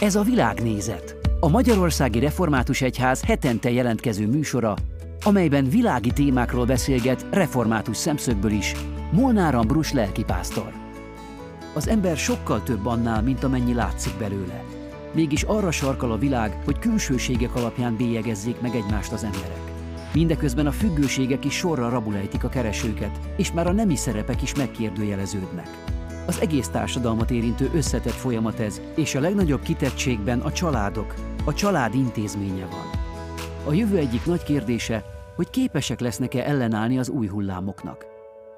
Ez a világnézet, a Magyarországi Református Egyház hetente jelentkező műsora, amelyben világi témákról beszélget református szemszögből is Molnár Ambrus lelkipásztor. Az ember sokkal több annál, mint amennyi látszik belőle. Mégis arra sarkal a világ, hogy külsőségek alapján bélyegezzék meg egymást az emberek. Mindeközben a függőségek is sorra rabulejtik a keresőket, és már a nemi szerepek is megkérdőjeleződnek. Az egész társadalmat érintő összetett folyamat ez, és a legnagyobb kitettségben a családok, a család intézménye van. A jövő egyik nagy kérdése, hogy képesek lesznek-e ellenállni az új hullámoknak.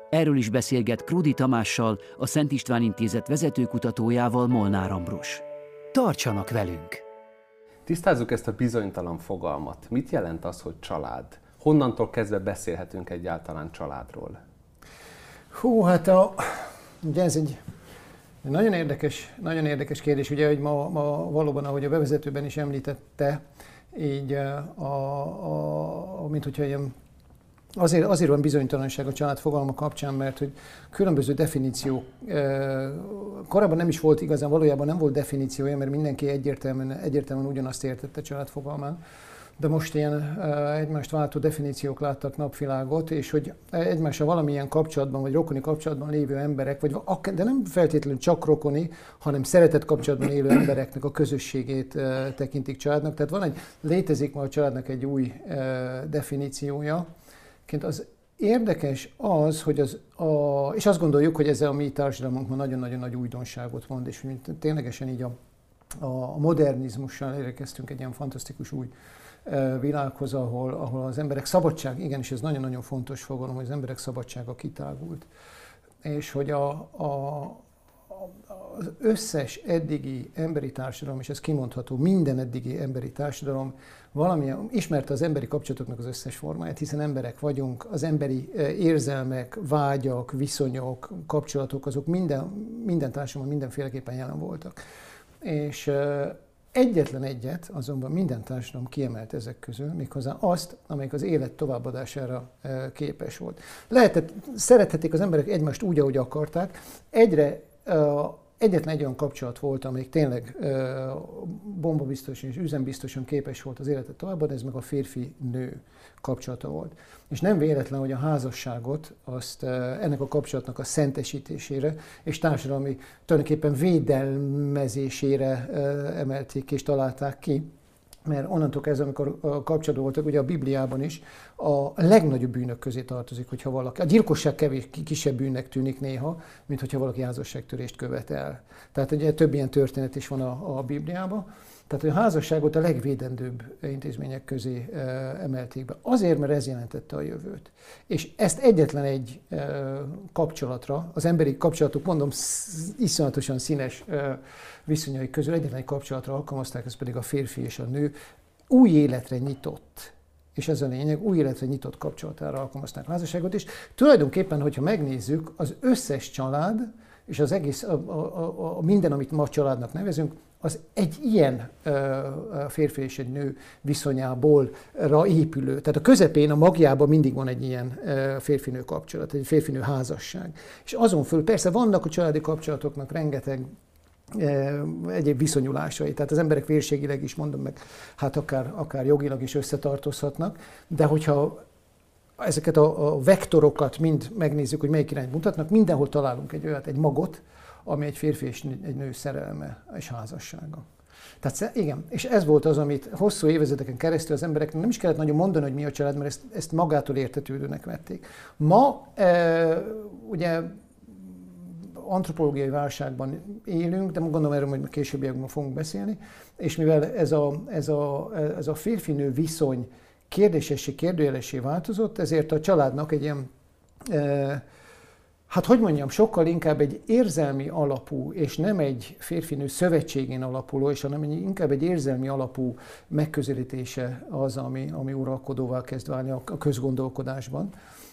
Erről is beszélget Krudi Tamással, a Szent István Intézet vezetőkutatójával Molnár Ambrus. Tartsanak velünk! Tisztázzuk ezt a bizonytalan fogalmat. Mit jelent az, hogy család? Honnantól kezdve beszélhetünk egyáltalán családról? Hú, hát a, ugye ez egy nagyon érdekes, nagyon érdekes kérdés, ugye, hogy ma, ma valóban, ahogy a bevezetőben is említette, így, a, a, a, mint hogyha ilyen Azért, azért van bizonytalanság a család fogalma kapcsán, mert hogy különböző definíció, korábban nem is volt igazán, valójában nem volt definíciója, mert mindenki egyértelműen, egyértelműen ugyanazt értette család fogalmán de most ilyen egymást váltó definíciók láttak napvilágot, és hogy egymással valamilyen kapcsolatban, vagy rokoni kapcsolatban lévő emberek, vagy de nem feltétlenül csak rokoni, hanem szeretett kapcsolatban élő embereknek a közösségét tekintik családnak. Tehát van egy, létezik ma a családnak egy új definíciója. Az érdekes az, hogy az, a, és azt gondoljuk, hogy ez a mi társadalmunkban nagyon-nagyon nagy újdonságot mond, és ténylegesen így a, a modernizmussal érkeztünk egy ilyen fantasztikus új világhoz, ahol, ahol az emberek szabadság, igenis ez nagyon-nagyon fontos fogalom, hogy az emberek szabadsága kitágult. És hogy a, a, az összes eddigi emberi társadalom, és ez kimondható, minden eddigi emberi társadalom valamilyen, ismerte az emberi kapcsolatoknak az összes formáját, hiszen emberek vagyunk, az emberi érzelmek, vágyak, viszonyok, kapcsolatok, azok minden, minden társadalomban mindenféleképpen jelen voltak. És Egyetlen egyet azonban minden társadalom kiemelt ezek közül, méghozzá azt, amelyik az élet továbbadására e, képes volt. Lehetett, szerethették az emberek egymást úgy, ahogy akarták. Egyre egyetlen egy olyan kapcsolat volt, amelyik tényleg bombabiztosan és üzembiztosan képes volt az életet továbbadni, ez meg a férfi-nő kapcsolata volt. És nem véletlen, hogy a házasságot azt ennek a kapcsolatnak a szentesítésére és társadalmi tulajdonképpen védelmezésére emelték és találták ki mert onnantól kezdve, amikor kapcsolatban voltak, ugye a Bibliában is a legnagyobb bűnök közé tartozik, hogyha valaki, a gyilkosság kevés, kisebb bűnnek tűnik néha, mint hogyha valaki házasságtörést követ el. Tehát ugye több ilyen történet is van a, a Bibliában. Tehát a házasságot a legvédendőbb intézmények közé emelték be. Azért, mert ez jelentette a jövőt. És ezt egyetlen egy kapcsolatra, az emberi kapcsolatok, mondom, iszonyatosan színes viszonyai közül egyetlen egy kapcsolatra alkalmazták, ez pedig a férfi és a nő új életre nyitott és ez a lényeg, új életre nyitott kapcsolatára alkalmazták a házasságot, és tulajdonképpen, hogyha megnézzük, az összes család, és az egész, a, a, a, a minden, amit ma családnak nevezünk, az egy ilyen férfi és egy nő viszonyából épülő. Tehát a közepén, a magjában mindig van egy ilyen férfinő kapcsolat, egy férfinő házasság. És azon föl persze vannak a családi kapcsolatoknak rengeteg egyéb viszonyulásai. Tehát az emberek vérségileg is mondom meg, hát akár, akár jogilag is összetartozhatnak, de hogyha ezeket a, a vektorokat mind megnézzük, hogy melyik irányt mutatnak, mindenhol találunk egy olyat, egy magot, ami egy férfi és egy nő szerelme és házassága. Tehát igen, és ez volt az, amit hosszú évezredeken keresztül az embereknek nem is kellett nagyon mondani, hogy mi a család, mert ezt, ezt magától értetődőnek vették. Ma e, ugye antropológiai válságban élünk, de gondolom erről majd későbbiekben fogunk beszélni, és mivel ez a, ez a, ez a férfinő viszony kérdésessé, kérdőjelessé változott, ezért a családnak egy ilyen e, hát hogy mondjam, sokkal inkább egy érzelmi alapú, és nem egy férfinő szövetségén alapuló, és hanem inkább egy érzelmi alapú megközelítése az, ami, ami uralkodóvá kezd válni a közgondolkodásban.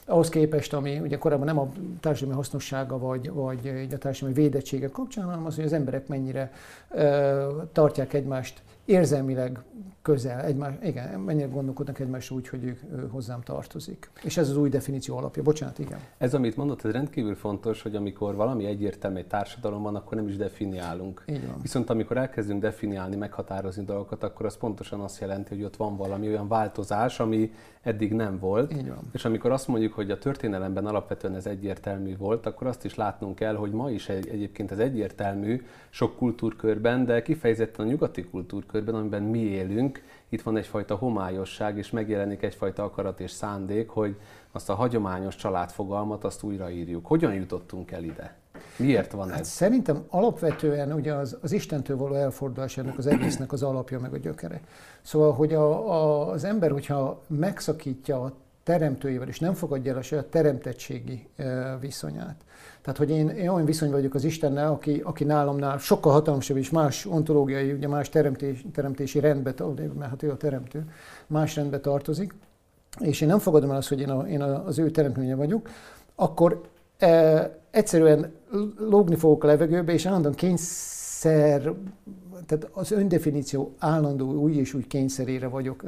Ahhoz képest, ami ugye korábban nem a társadalmi hasznossága vagy, vagy a társadalmi védettsége kapcsán, hanem az, hogy az emberek mennyire uh, tartják egymást érzelmileg közel, egymás, igen, mennyire gondolkodnak egymásra úgy, hogy ők ő hozzám tartozik. És ez az új definíció alapja. Bocsánat, igen. Ez, amit mondott, ez rendkívül fontos, hogy amikor valami egyértelmű egy társadalomban, akkor nem is definiálunk. Van. Viszont amikor elkezdünk definiálni, meghatározni dolgokat, akkor az pontosan azt jelenti, hogy ott van valami olyan változás, ami eddig nem volt. Így van. És amikor azt mondjuk, hogy a történelemben alapvetően ez egyértelmű volt, akkor azt is látnunk kell, hogy ma is egy, egyébként ez egyértelmű sok kultúrkörben, de kifejezetten a nyugati kultúrkörben, amiben mi élünk, itt van egyfajta homályosság, és megjelenik egyfajta akarat és szándék, hogy azt a hagyományos családfogalmat azt újraírjuk. Hogyan jutottunk el ide? Miért van Hát ez? szerintem alapvetően ugye az, az Istentől való elfordulás ennek az egésznek az alapja meg a gyökere. Szóval, hogy a, a, az ember, hogyha megszakítja a teremtőjével, és nem fogadja el a saját teremtettségi viszonyát. Tehát, hogy én, én olyan viszony vagyok az Istennel, aki, aki nálamnál sokkal hatalmasabb és más ontológiai, ugye más teremtés, teremtési rendbe, mert hát ő a teremtő, más rendbe tartozik, és én nem fogadom el azt, hogy én, a, én az ő teremtménye vagyok, akkor egyszerűen lógni fogok a levegőbe, és állandóan kényszer, tehát az öndefiníció állandó új és új kényszerére vagyok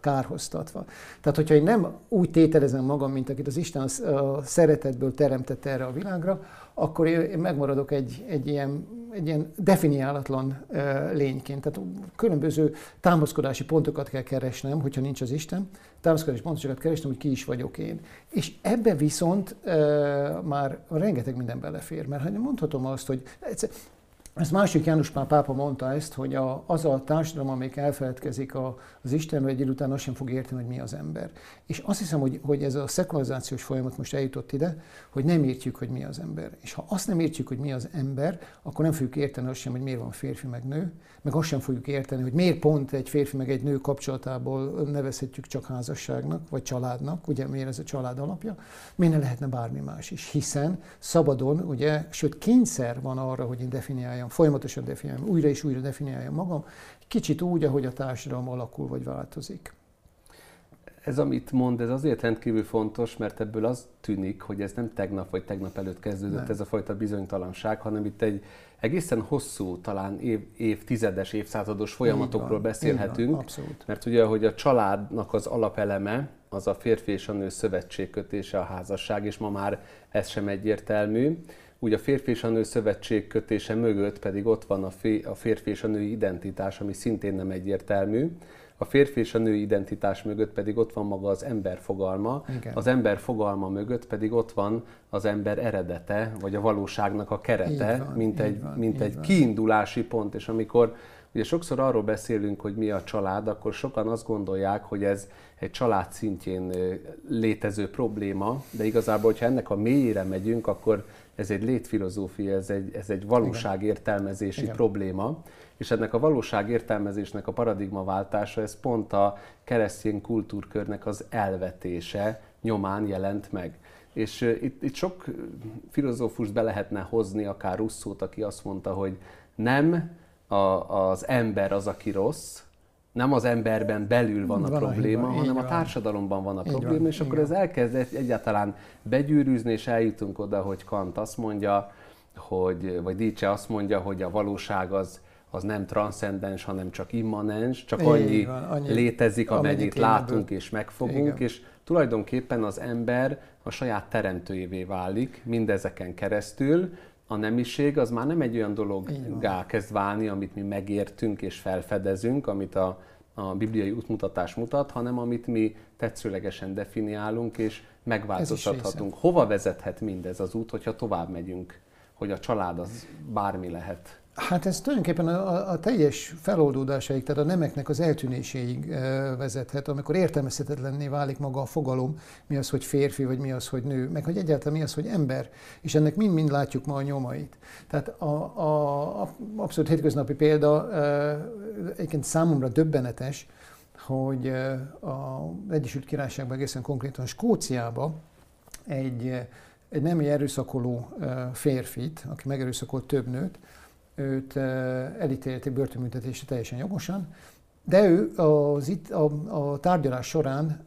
kárhoztatva. Tehát, hogyha én nem úgy tételezem magam, mint akit az Isten a, szeretetből teremtett erre a világra, akkor én megmaradok egy, egy, ilyen, egy ilyen definiálatlan lényként. Tehát különböző támaszkodási pontokat kell keresnem, hogyha nincs az Isten, támaszkodási pontokat keresnem, hogy ki is vagyok én. És ebbe viszont már rengeteg minden belefér, mert ha mondhatom azt, hogy ezt másik János Pál pápa mondta ezt, hogy a, az a társadalom, amelyik elfeledkezik a, az Istenről, egy idő után azt sem fog érteni, hogy mi az ember. És azt hiszem, hogy, hogy ez a szekularizációs folyamat most eljutott ide, hogy nem értjük, hogy mi az ember. És ha azt nem értjük, hogy mi az ember, akkor nem fogjuk érteni azt sem, hogy miért van férfi meg nő, meg azt sem fogjuk érteni, hogy miért pont egy férfi meg egy nő kapcsolatából nevezhetjük csak házasságnak, vagy családnak, ugye miért ez a család alapja, miért ne lehetne bármi más is, hiszen szabadon, ugye, sőt kényszer van arra, hogy én definiáljam, folyamatosan definiáljam, újra és újra definiáljam magam, kicsit úgy, ahogy a társadalom alakul vagy változik. Ez, amit mond, ez azért rendkívül fontos, mert ebből az tűnik, hogy ez nem tegnap vagy tegnap előtt kezdődött nem. ez a fajta bizonytalanság, hanem itt egy egészen hosszú, talán év, évtizedes, évszázados folyamatokról van, beszélhetünk. Van, abszolút. Mert ugye, hogy a családnak az alapeleme, az a férfi és a nő szövetségkötése, a házasság, és ma már ez sem egyértelmű. Úgy a férfi és a nő szövetség kötése mögött pedig ott van a férfi és a női identitás, ami szintén nem egyértelmű. A férfi és a női identitás mögött pedig ott van maga az ember fogalma, Igen. az ember fogalma mögött pedig ott van az ember eredete, vagy a valóságnak a kerete, van, mint egy, van, mint egy kiindulási pont. És amikor ugye sokszor arról beszélünk, hogy mi a család, akkor sokan azt gondolják, hogy ez egy család szintjén létező probléma, de igazából, hogyha ennek a mélyére megyünk, akkor ez egy létfilozófia, ez egy, ez egy valóságértelmezési Igen. probléma, és ennek a valóságértelmezésnek a paradigmaváltása, ez pont a keresztény kultúrkörnek az elvetése nyomán jelent meg. És itt, itt sok filozófust be lehetne hozni, akár Russzót, aki azt mondta, hogy nem a, az ember az, aki rossz, nem az emberben belül van a van probléma, a hiba, hanem a társadalomban van a így probléma, van, és akkor ez elkezd egyáltalán begyűrűzni, és eljutunk oda, hogy Kant azt mondja, hogy, vagy Nietzsche azt mondja, hogy a valóság az, az nem transzcendens, hanem csak immanens, csak annyi, van, annyi létezik, amennyit látunk és megfogunk, Igen. és tulajdonképpen az ember a saját teremtőjévé válik mindezeken keresztül, a nemiség az már nem egy olyan dologgá kezd válni, amit mi megértünk és felfedezünk, amit a, a bibliai útmutatás mutat, hanem amit mi tetszőlegesen definiálunk és megváltoztathatunk. Hova vezethet mindez az út, hogyha tovább megyünk, hogy a család az bármi lehet? Hát ez tulajdonképpen a, a teljes feloldódásáig, tehát a nemeknek az eltűnéséig vezethet, amikor értelmezhetetlenné válik maga a fogalom, mi az, hogy férfi, vagy mi az, hogy nő, meg hogy egyáltalán mi az, hogy ember, és ennek mind-mind látjuk ma a nyomait. Tehát a, a, a abszolút hétköznapi példa egyébként számomra döbbenetes, hogy az Egyesült Királyságban, egészen konkrétan Skóciában egy, egy nemi erőszakoló férfit, aki megerőszakolt több nőt, őt elítélték börtönbüntetésre teljesen jogosan, de ő az itt, a, a tárgyalás során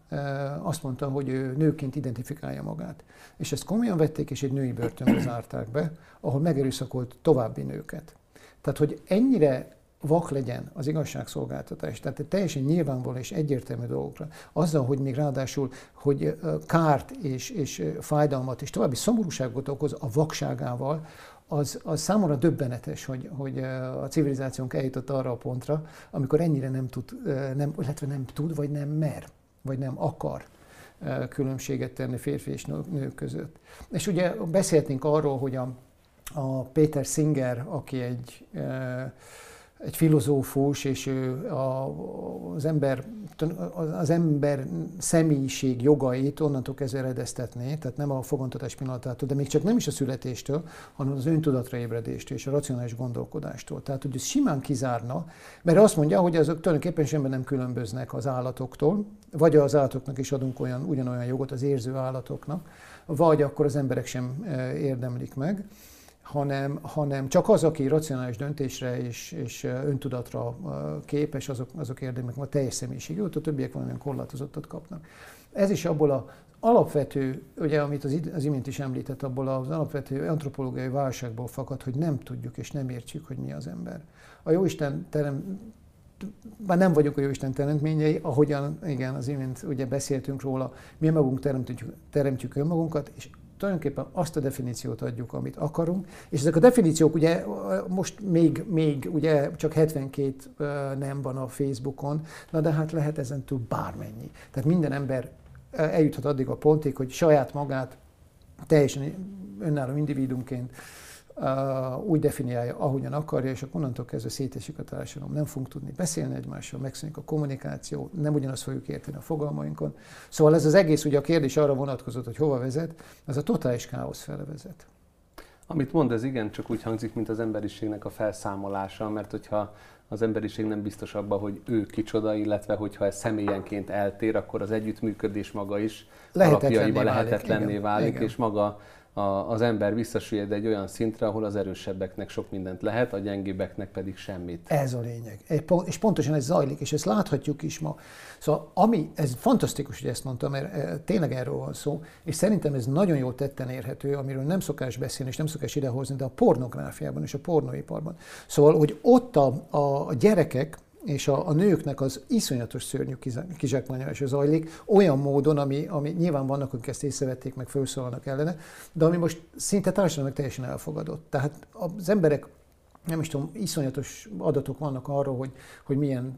azt mondta, hogy ő nőként identifikálja magát. És ezt komolyan vették, és egy női börtönbe zárták be, ahol megerőszakolt további nőket. Tehát, hogy ennyire vak legyen az igazságszolgáltatás, tehát egy teljesen nyilvánvaló és egyértelmű dolgokra, azzal, hogy még ráadásul, hogy kárt és, és fájdalmat és további szomorúságot okoz a vakságával, az, az számomra döbbenetes, hogy, hogy a civilizációnk eljutott arra a pontra, amikor ennyire nem tud, nem, illetve nem tud, vagy nem mer, vagy nem akar különbséget tenni férfi és nők között. És ugye beszéltünk arról, hogy a, a Péter Singer, aki egy egy filozófus, és ő az ember, az ember személyiség jogait onnantól kezdve eredeztetné, tehát nem a fogantatás pillanatától, de még csak nem is a születéstől, hanem az öntudatra ébredéstől és a racionális gondolkodástól. Tehát, hogy ez simán kizárna, mert azt mondja, hogy azok tulajdonképpen semmi nem különböznek az állatoktól, vagy az állatoknak is adunk olyan, ugyanolyan jogot az érző állatoknak, vagy akkor az emberek sem eh, érdemlik meg hanem, hanem csak az, aki racionális döntésre és, és öntudatra képes, azok, azok érdemlik a teljes személyiségét, a többiek valamilyen korlátozottat kapnak. Ez is abból az alapvető, ugye, amit az, az imént is említett, abból az alapvető antropológiai válságból fakad, hogy nem tudjuk és nem értjük, hogy mi az ember. A Jóisten terem, már nem vagyunk a Jóisten teremtményei, ahogyan igen, az imént ugye beszéltünk róla, mi magunk teremtjük, teremtjük önmagunkat, és tulajdonképpen azt a definíciót adjuk, amit akarunk, és ezek a definíciók ugye most még, még ugye csak 72 nem van a Facebookon, na de hát lehet ezen túl bármennyi. Tehát minden ember eljuthat addig a pontig, hogy saját magát teljesen önálló individumként úgy definiálja, ahogyan akarja, és akkor onnantól kezdve szétesik a társadalom. Nem fogunk tudni beszélni egymással, megszűnik a kommunikáció, nem ugyanazt fogjuk érteni a fogalmainkon. Szóval ez az egész, ugye a kérdés arra vonatkozott, hogy hova vezet, az a totális káosz fele vezet. Amit mond, ez igen, csak úgy hangzik, mint az emberiségnek a felszámolása, mert hogyha az emberiség nem biztos abban, hogy ő kicsoda, illetve hogyha ez személyenként eltér, akkor az együttműködés maga is alapjaiba lehetetlenné válik, válik igen. és maga a, az ember visszasüllyed egy olyan szintre, ahol az erősebbeknek sok mindent lehet, a gyengébbeknek pedig semmit. Ez a lényeg. És pontosan ez zajlik, és ezt láthatjuk is ma. Szóval ami, ez fantasztikus, hogy ezt mondtam, mert eh, tényleg erről van szó, és szerintem ez nagyon jól tetten érhető, amiről nem szokás beszélni, és nem szokás idehozni, de a pornográfiában és a pornóiparban. Szóval, hogy ott a, a gyerekek, és a, a nőknek az iszonyatos szörnyű kizsákmányolása zajlik, olyan módon, ami, ami nyilván vannak, akik ezt észrevették, meg felszólalnak ellene, de ami most szinte társadalomnak teljesen elfogadott. Tehát az emberek nem is tudom, iszonyatos adatok vannak arról, hogy, hogy milyen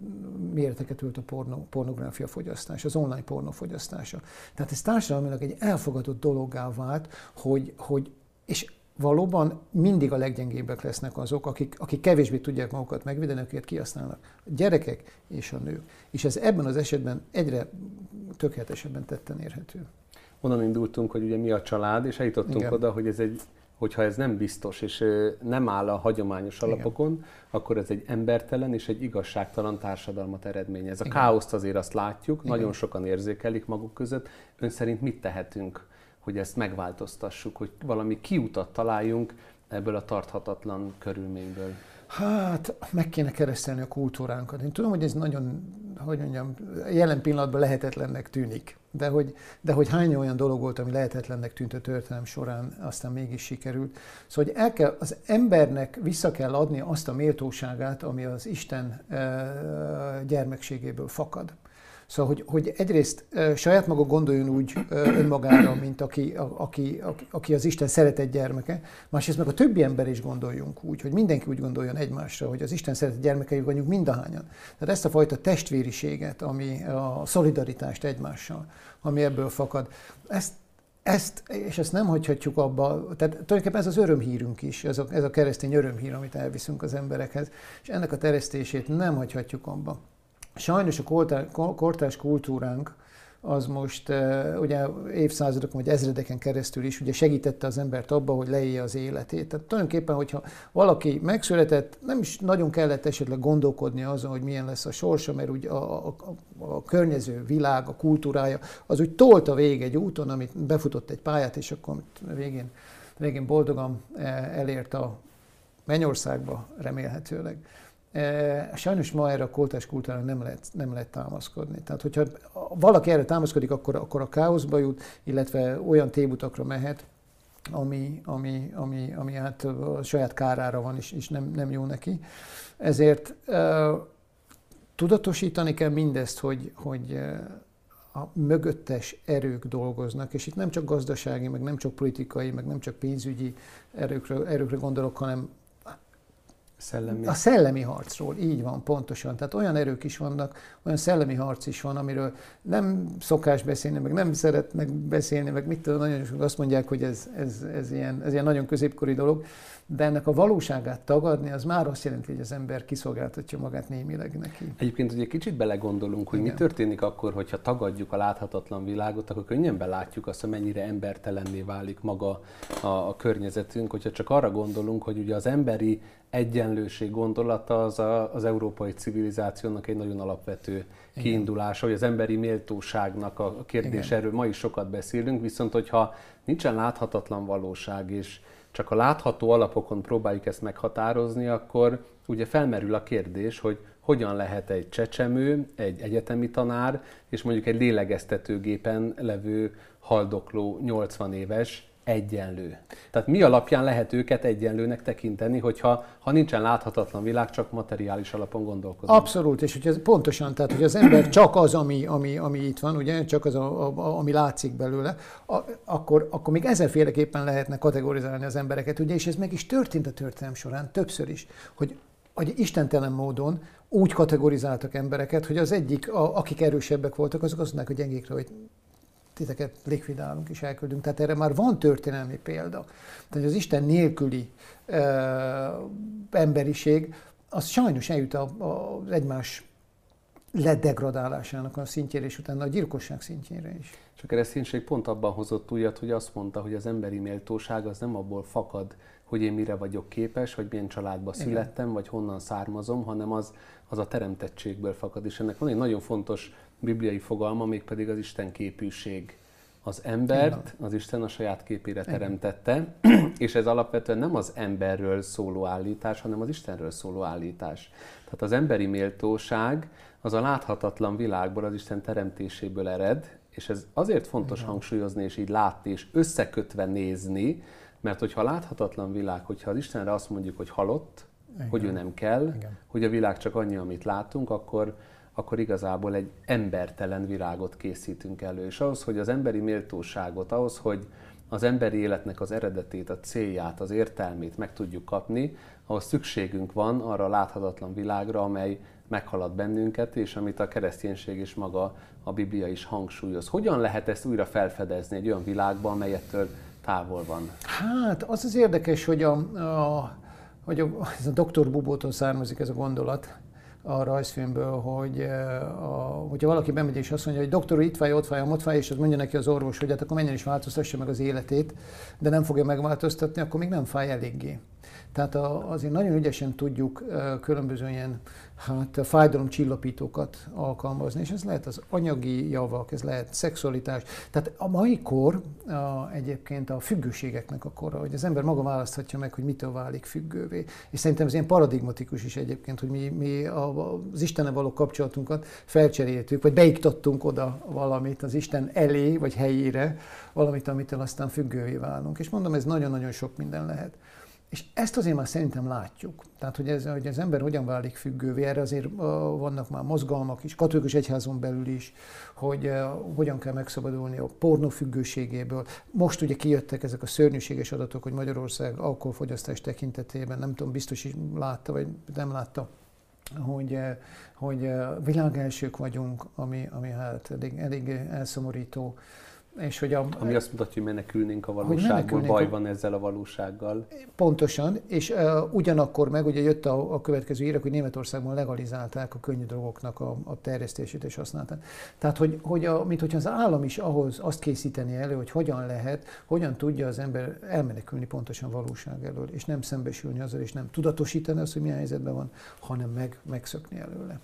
méreteket ölt a porno, pornográfia fogyasztás, az online pornó fogyasztása. Tehát ez társadalmilag egy elfogadott dologgá vált, hogy, hogy és valóban mindig a leggyengébbek lesznek azok, akik, akik kevésbé tudják magukat megvédeni, akiket kihasználnak. A gyerekek és a nők. És ez ebben az esetben egyre tökéletesebben tetten érhető. Onnan indultunk, hogy ugye mi a család, és eljutottunk Igen. oda, hogy ez egy hogyha ez nem biztos, és nem áll a hagyományos Igen. alapokon, akkor ez egy embertelen és egy igazságtalan társadalmat eredményez. A Igen. káoszt azért azt látjuk, Igen. nagyon sokan érzékelik maguk között. Ön szerint mit tehetünk hogy ezt megváltoztassuk, hogy valami kiutat találjunk ebből a tarthatatlan körülményből? Hát, meg kéne keresztelni a kultúránkat. Én tudom, hogy ez nagyon, hogy mondjam, jelen pillanatban lehetetlennek tűnik. De hogy, de hogy hány olyan dolog volt, ami lehetetlennek tűnt a történelem során, aztán mégis sikerült. Szóval, hogy el kell, az embernek vissza kell adni azt a méltóságát, ami az Isten gyermekségéből fakad. Szóval, hogy, hogy egyrészt saját maga gondoljon úgy önmagára, mint aki, a, aki, aki az Isten szeretett gyermeke, másrészt meg a többi ember is gondoljunk úgy, hogy mindenki úgy gondoljon egymásra, hogy az Isten szeretett gyermekei vagyunk mindahányan. Tehát ezt a fajta testvériséget, ami a szolidaritást egymással, ami ebből fakad, ezt ezt, és ezt nem hagyhatjuk abba, tehát tulajdonképpen ez az örömhírünk is, ez a, ez a keresztény örömhír, amit elviszünk az emberekhez, és ennek a teresztését nem hagyhatjuk abba. Sajnos a kortárs kultúránk az most ugye évszázadokon vagy ezredeken keresztül is ugye segítette az embert abba, hogy leélje az életét. Tehát tulajdonképpen, hogyha valaki megszületett, nem is nagyon kellett esetleg gondolkodni azon, hogy milyen lesz a sorsa, mert úgy a, a, a környező világ, a kultúrája, az úgy tolta végig egy úton, amit befutott egy pályát, és akkor végén, végén boldogan elért a mennyországba remélhetőleg. E, sajnos ma erre a koltás kultúrára nem lehet, nem lehet támaszkodni. Tehát, hogyha valaki erre támaszkodik, akkor, akkor a káoszba jut, illetve olyan tévutakra mehet, ami, ami, ami, ami hát a saját kárára van, és, és nem, nem jó neki. Ezért uh, tudatosítani kell mindezt, hogy, hogy a mögöttes erők dolgoznak, és itt nem csak gazdasági, meg nem csak politikai, meg nem csak pénzügyi erőkre, erőkre gondolok, hanem Szellemi. A szellemi harcról, így van, pontosan. Tehát olyan erők is vannak, olyan szellemi harc is van, amiről nem szokás beszélni, meg nem szeretnek beszélni, meg mit tudom, nagyon sokan azt mondják, hogy ez, ez, ez, ilyen, ez ilyen nagyon középkori dolog, de ennek a valóságát tagadni, az már azt jelenti, hogy az ember kiszolgáltatja magát némileg neki. Egyébként ugye kicsit belegondolunk, hogy Igen. mi történik akkor, hogyha tagadjuk a láthatatlan világot, akkor könnyen belátjuk azt, hogy mennyire embertelenné válik maga a, a környezetünk, hogyha csak arra gondolunk, hogy ugye az emberi egyenlőség gondolata az a, az európai civilizációnak egy nagyon alapvető Igen. kiindulása, hogy az emberi méltóságnak a kérdés Igen. erről ma is sokat beszélünk, viszont hogyha nincsen láthatatlan valóság, és csak a látható alapokon próbáljuk ezt meghatározni, akkor ugye felmerül a kérdés, hogy hogyan lehet egy csecsemő, egy egyetemi tanár, és mondjuk egy lélegeztetőgépen levő haldokló 80 éves egyenlő. Tehát mi alapján lehet őket egyenlőnek tekinteni, hogyha ha nincsen láthatatlan világ, csak materiális alapon gondolkodunk? Abszolút, és hogy pontosan, tehát hogy az ember csak az, ami, ami, ami itt van, ugye, csak az, a, a, ami látszik belőle, a, akkor, akkor még ezerféleképpen lehetne kategorizálni az embereket, ugye, és ez meg is történt a történelem során többször is, hogy hogy istentelen módon úgy kategorizáltak embereket, hogy az egyik, a, akik erősebbek voltak, azok azt mondják, hogy gyengékre, hogy titeket likvidálunk és elküldünk. Tehát erre már van történelmi példa. Tehát az Isten nélküli ö, emberiség, az sajnos eljut az egymás ledegradálásának a szintjére, és utána a gyilkosság szintjére is. És a kereszténység pont abban hozott újat, hogy azt mondta, hogy az emberi méltóság az nem abból fakad, hogy én mire vagyok képes, hogy milyen családba Igen. születtem, vagy honnan származom, hanem az, az a teremtettségből fakad. És ennek van egy nagyon fontos bibliai fogalma, mégpedig az Isten képűség. Az embert az Isten a saját képére teremtette, és ez alapvetően nem az emberről szóló állítás, hanem az Istenről szóló állítás. Tehát az emberi méltóság az a láthatatlan világból, az Isten teremtéséből ered, és ez azért fontos Igen. hangsúlyozni, és így látni, és összekötve nézni, mert hogyha a láthatatlan világ, hogyha az Istenre azt mondjuk, hogy halott, Igen. hogy ő nem kell, Igen. hogy a világ csak annyi, amit látunk, akkor, akkor igazából egy embertelen világot készítünk elő. És ahhoz, hogy az emberi méltóságot, ahhoz, hogy az emberi életnek az eredetét, a célját, az értelmét meg tudjuk kapni, ahhoz szükségünk van arra a láthatatlan világra, amely meghalad bennünket, és amit a kereszténység és maga a Biblia is hangsúlyoz. Hogyan lehet ezt újra felfedezni egy olyan világban, amelyettől távol van? Hát az az érdekes, hogy a, a, hogy a, ez a doktor Bubótól származik ez a gondolat, a rajzfilmből, hogy eh, a, hogyha valaki bemegy és azt mondja, hogy doktor, itt fáj, ott fáj, ott fáj, és az mondja neki az orvos, hogy hát akkor menjen is változtassa meg az életét, de nem fogja megváltoztatni, akkor még nem fáj eléggé. Tehát azért nagyon ügyesen tudjuk eh, különböző ilyen hát fájdalomcsillapítókat alkalmazni, és ez lehet az anyagi javak, ez lehet szexualitás. Tehát a mai kor a, egyébként a függőségeknek a kora, hogy az ember maga választhatja meg, hogy mitől válik függővé. És szerintem ez ilyen paradigmatikus is egyébként, hogy mi, mi a, az Istennel való kapcsolatunkat felcseréltük, vagy beiktattunk oda valamit az Isten elé, vagy helyére, valamit, amitől aztán függővé válunk. És mondom, ez nagyon-nagyon sok minden lehet. És ezt azért már szerintem látjuk. Tehát, hogy, ez, hogy az ember hogyan válik függővé, erre azért vannak már mozgalmak is, katolikus egyházon belül is, hogy hogyan kell megszabadulni a pornó függőségéből. Most ugye kijöttek ezek a szörnyűséges adatok, hogy Magyarország alkoholfogyasztás tekintetében, nem tudom, biztos is látta, vagy nem látta, hogy, hogy világelsők vagyunk, ami, ami hát elég, elég elszomorító. És hogy a, Ami azt mutatja, hogy menekülnénk a valóságból, baj van ezzel a valósággal. Pontosan, és uh, ugyanakkor meg ugye jött a, a következő írek, hogy Németországban legalizálták a könnyű drogoknak a, a terjesztését és használatát. Tehát, hogy, hogy a, mint hogyha az állam is ahhoz azt készíteni elő, hogy hogyan lehet, hogyan tudja az ember elmenekülni pontosan valóság elől, és nem szembesülni azzal, és nem tudatosítani azt, hogy milyen helyzetben van, hanem meg, megszökni előle.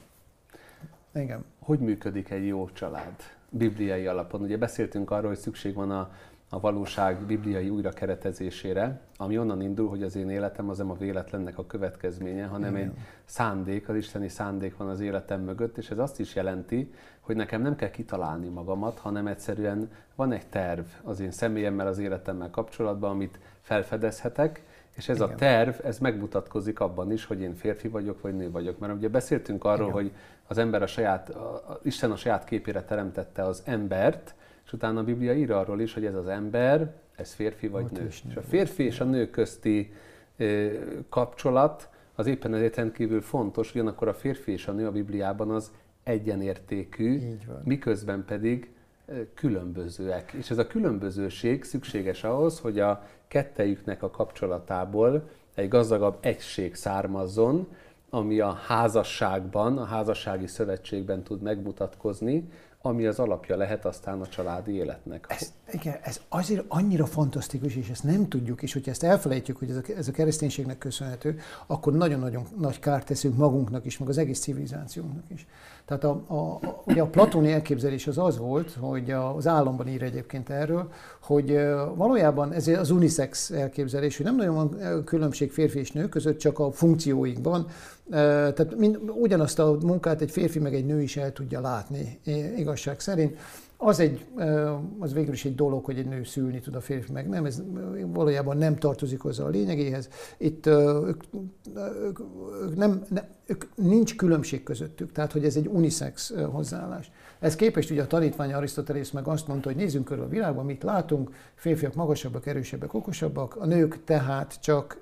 Igen. Hogy működik egy jó család? Bibliai alapon. Ugye beszéltünk arról, hogy szükség van a, a valóság bibliai újrakeretezésére, ami onnan indul, hogy az én életem az nem a véletlennek a következménye, hanem Igen. egy szándék, az isteni szándék van az életem mögött, és ez azt is jelenti, hogy nekem nem kell kitalálni magamat, hanem egyszerűen van egy terv az én személyemmel, az életemmel kapcsolatban, amit felfedezhetek, és ez Igen. a terv, ez megmutatkozik abban is, hogy én férfi vagyok, vagy nő vagyok. Mert ugye beszéltünk arról, Igen. hogy az ember a saját, a, Isten a saját képére teremtette az embert, és utána a Biblia ír arról is, hogy ez az ember, ez férfi vagy nő. És a férfi és a nő közti ö, kapcsolat az éppen ezért rendkívül fontos, ugyanakkor a férfi és a nő a Bibliában az egyenértékű, miközben pedig különbözőek. És ez a különbözőség szükséges ahhoz, hogy a kettejüknek a kapcsolatából egy gazdagabb egység származzon, ami a házasságban, a házassági szövetségben tud megmutatkozni, ami az alapja lehet aztán a családi életnek. Ez, igen, ez azért annyira fantasztikus, és ezt nem tudjuk, és hogyha ezt elfelejtjük, hogy ez a, ez a kereszténységnek köszönhető, akkor nagyon-nagyon nagy kárt teszünk magunknak is, meg az egész civilizációnknak is. Tehát a, a, a, ugye a platóni elképzelés az az volt, hogy az államban ír egyébként erről, hogy valójában ez az unisex elképzelés, hogy nem nagyon van különbség férfi és nő között, csak a funkcióikban. Tehát mind, ugyanazt a munkát egy férfi meg egy nő is el tudja látni, igazság szerint. Az, egy, az végül is egy dolog, hogy egy nő szülni tud a férfi, meg nem, ez valójában nem tartozik hozzá a lényegéhez. Itt ők, ők, ők nem, nem, ők, nincs különbség közöttük, tehát hogy ez egy unisex hozzáállás. Ez képest ugye a tanítvány Arisztotelész meg azt mondta, hogy nézzünk körül a világban, mit látunk, férfiak magasabbak, erősebbek, okosabbak, a nők tehát csak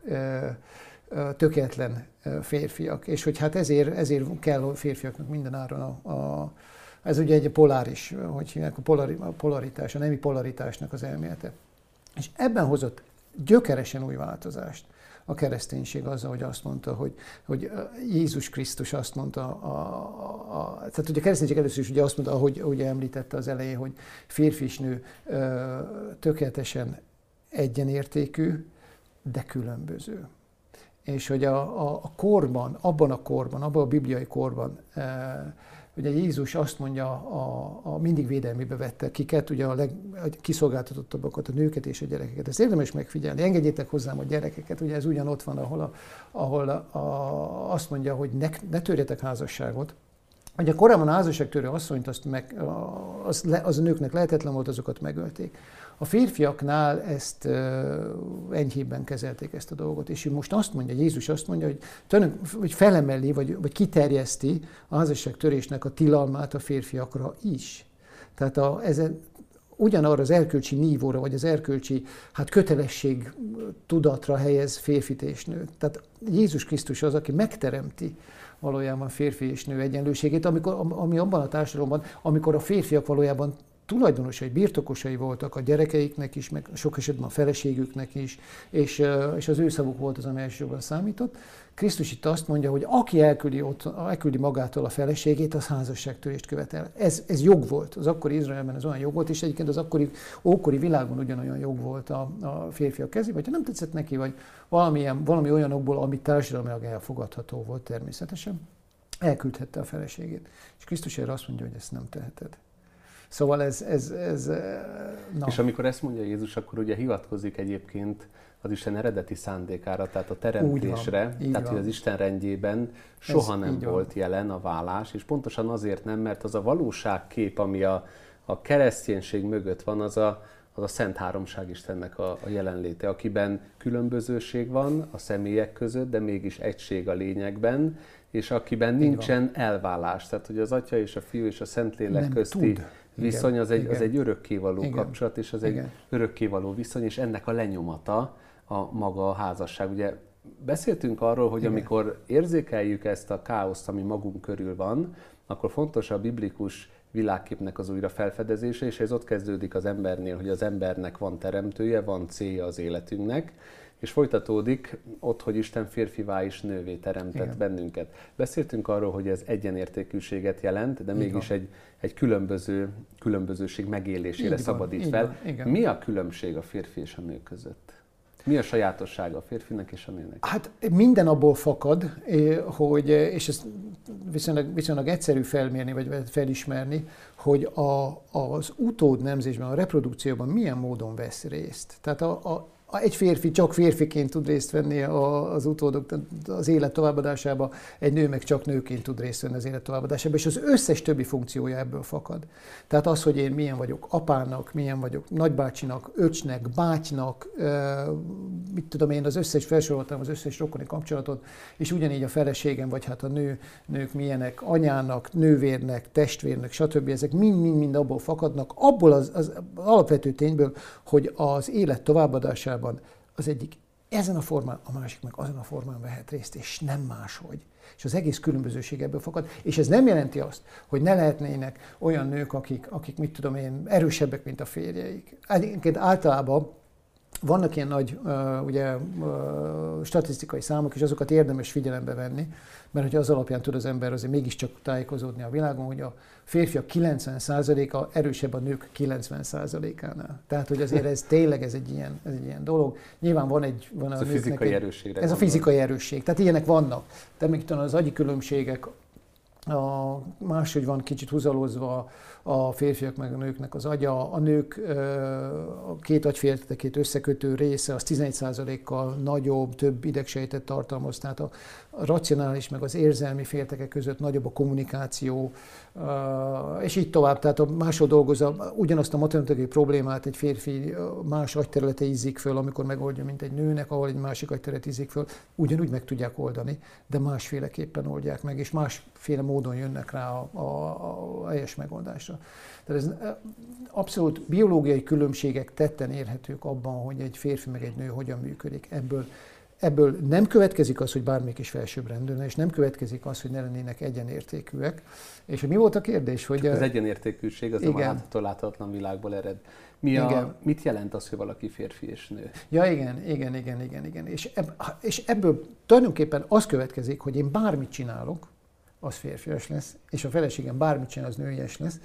tökéletlen férfiak, és hogy hát ezért, ezért kell a férfiaknak mindenáron a, a ez ugye egy poláris, hogy hívják, a, polari, a polaritás, a nemi polaritásnak az elmélete. És ebben hozott gyökeresen új változást a kereszténység azzal, hogy azt mondta, hogy, hogy Jézus Krisztus azt mondta, a, a, a, tehát ugye a kereszténység először is ugye azt mondta, ahogy ugye említette az elején, hogy férfi és nő ö, tökéletesen egyenértékű, de különböző. És hogy a, a, a korban, abban a korban, abban a bibliai korban, e, Ugye Jézus azt mondja, a, a mindig védelmébe vette kiket, ugye a, leg, a kiszolgáltatottabbakat, a nőket és a gyerekeket. Ezt érdemes megfigyelni. Engedjétek hozzám a gyerekeket, ugye ez ugyan ott van, ahol, a, ahol a, a, azt mondja, hogy ne, ne törjetek házasságot, Ugye korábban a házasságtörő asszonyt azt meg, az, le, az a nőknek lehetetlen volt, azokat megölték. A férfiaknál ezt enyhébben kezelték ezt a dolgot, és most azt mondja, Jézus azt mondja, hogy, tőlünk, hogy felemeli, vagy, vagy kiterjeszti a házasságtörésnek a tilalmát a férfiakra is. Tehát a, ezen, ugyanarra az erkölcsi nívóra, vagy az erkölcsi hát kötelesség tudatra helyez férfit és nőt. Tehát Jézus Krisztus az, aki megteremti valójában férfi és nő egyenlőségét, amikor, ami abban a társadalomban, amikor a férfiak valójában tulajdonosai, birtokosai voltak a gyerekeiknek is, meg sok esetben a feleségüknek is, és, és az ő szavuk volt az, ami elsősorban számított. Krisztus itt azt mondja, hogy aki elküldi, ott, elküldi magától a feleségét, az házasságtörést követel. Ez, ez jog volt. Az akkori Izraelben ez olyan jog volt, és egyébként az akkori ókori világban ugyanolyan jog volt a, a férfiak kezében, vagy ha nem tetszett neki, vagy valamilyen, valami olyanokból, ami társadalmilag elfogadható volt természetesen, elküldhette a feleségét. És Krisztus erre azt mondja, hogy ezt nem teheted. Szóval ez, ez, ez na. És amikor ezt mondja Jézus, akkor ugye hivatkozik egyébként az Isten eredeti szándékára, tehát a teremtésre, van, tehát van. hogy az Isten rendjében soha ez nem volt van. jelen a vállás, és pontosan azért nem, mert az a valóságkép, ami a, a kereszténység mögött van, az a, az a Szent Háromság Istennek a, a jelenléte, akiben különbözőség van a személyek között, de mégis egység a lényegben, és akiben nincsen elvállás. Tehát, hogy az Atya és a Fiú és a Szentlélek nem közti tud viszony az egy, az egy örökkévaló Igen. kapcsolat, és az Igen. egy örökkévaló viszony, és ennek a lenyomata a maga a házasság. Ugye beszéltünk arról, hogy Igen. amikor érzékeljük ezt a káoszt, ami magunk körül van, akkor fontos a biblikus világképnek az újra felfedezése, és ez ott kezdődik az embernél, hogy az embernek van teremtője, van célja az életünknek, és folytatódik ott, hogy Isten férfivá és nővé teremtett Igen. bennünket. Beszéltünk arról, hogy ez egyenértékűséget jelent, de mégis egy, egy különböző, különbözőség megélésére így szabadít van, fel. Van, Mi a különbség a férfi és a nő között? Mi a sajátossága a férfinak és a nőnek? Hát minden abból fakad, hogy, és ez viszonylag, viszonylag egyszerű felmérni, vagy felismerni, hogy a, az utód nemzésben, a reprodukcióban milyen módon vesz részt. Tehát a, a, egy férfi csak férfiként tud részt venni az utódok az élet továbbadásába, egy nő meg csak nőként tud részt venni az élet továbbadásába, és az összes többi funkciója ebből fakad. Tehát az, hogy én milyen vagyok apának, milyen vagyok nagybácsinak, öcsnek, bátynak, mit tudom én, az összes felsoroltam az összes rokoni kapcsolatot, és ugyanígy a feleségem, vagy hát a nő, nők milyenek, anyának, nővérnek, testvérnek, stb. Ezek mind-mind-mind abból fakadnak, abból az, az alapvető tényből, hogy az élet továbbadásában valójában az egyik ezen a formán, a másik meg azon a formán vehet részt, és nem máshogy. És az egész különbözőség ebből fakad. És ez nem jelenti azt, hogy ne lehetnének olyan nők, akik, akik mit tudom én, erősebbek, mint a férjeik. Egyébként általában vannak ilyen nagy uh, ugye, uh, statisztikai számok, és azokat érdemes figyelembe venni, mert hogy az alapján tud az ember azért mégiscsak tájékozódni a világon, hogy a férfiak 90%-a erősebb a nők 90%-ánál. Tehát, hogy azért ez tényleg ez egy ilyen, ez egy ilyen dolog. Nyilván van egy... Van ez a, a fizikai egy, erősségre Ez a fizikai erősség. Tehát ilyenek vannak. De még az agyi különbségek, a, máshogy van kicsit húzalozva a férfiak meg a nőknek az agya. A nők a két agyféltekét összekötő része az 11%-kal nagyobb, több idegsejtet tartalmaz, tehát a, racionális meg az érzelmi féltekek között nagyobb a kommunikáció, és így tovább. Tehát a másod dolgozza ugyanazt a matematikai problémát egy férfi más agyterülete ízik föl, amikor megoldja, mint egy nőnek, ahol egy másik agyterület ízik föl, ugyanúgy meg tudják oldani, de másféleképpen oldják meg, és másféle módon jönnek rá a, a, a helyes megoldásra. Tehát ez abszolút biológiai különbségek tetten érhetők abban, hogy egy férfi meg egy nő hogyan működik. Ebből Ebből nem következik az, hogy bármelyik is felsőbbrendülne, és nem következik az, hogy ne lennének egyenértékűek. És hogy mi volt a kérdés? Hogy az egyenértékűség az igen. a láthatatlan világból ered. Mi igen. a, mit jelent az, hogy valaki férfi és nő? Ja, igen, igen, igen, igen, igen. És, ebb, és ebből tulajdonképpen az következik, hogy én bármit csinálok, az férfias lesz, és a feleségem bármit csinál, az nőies lesz.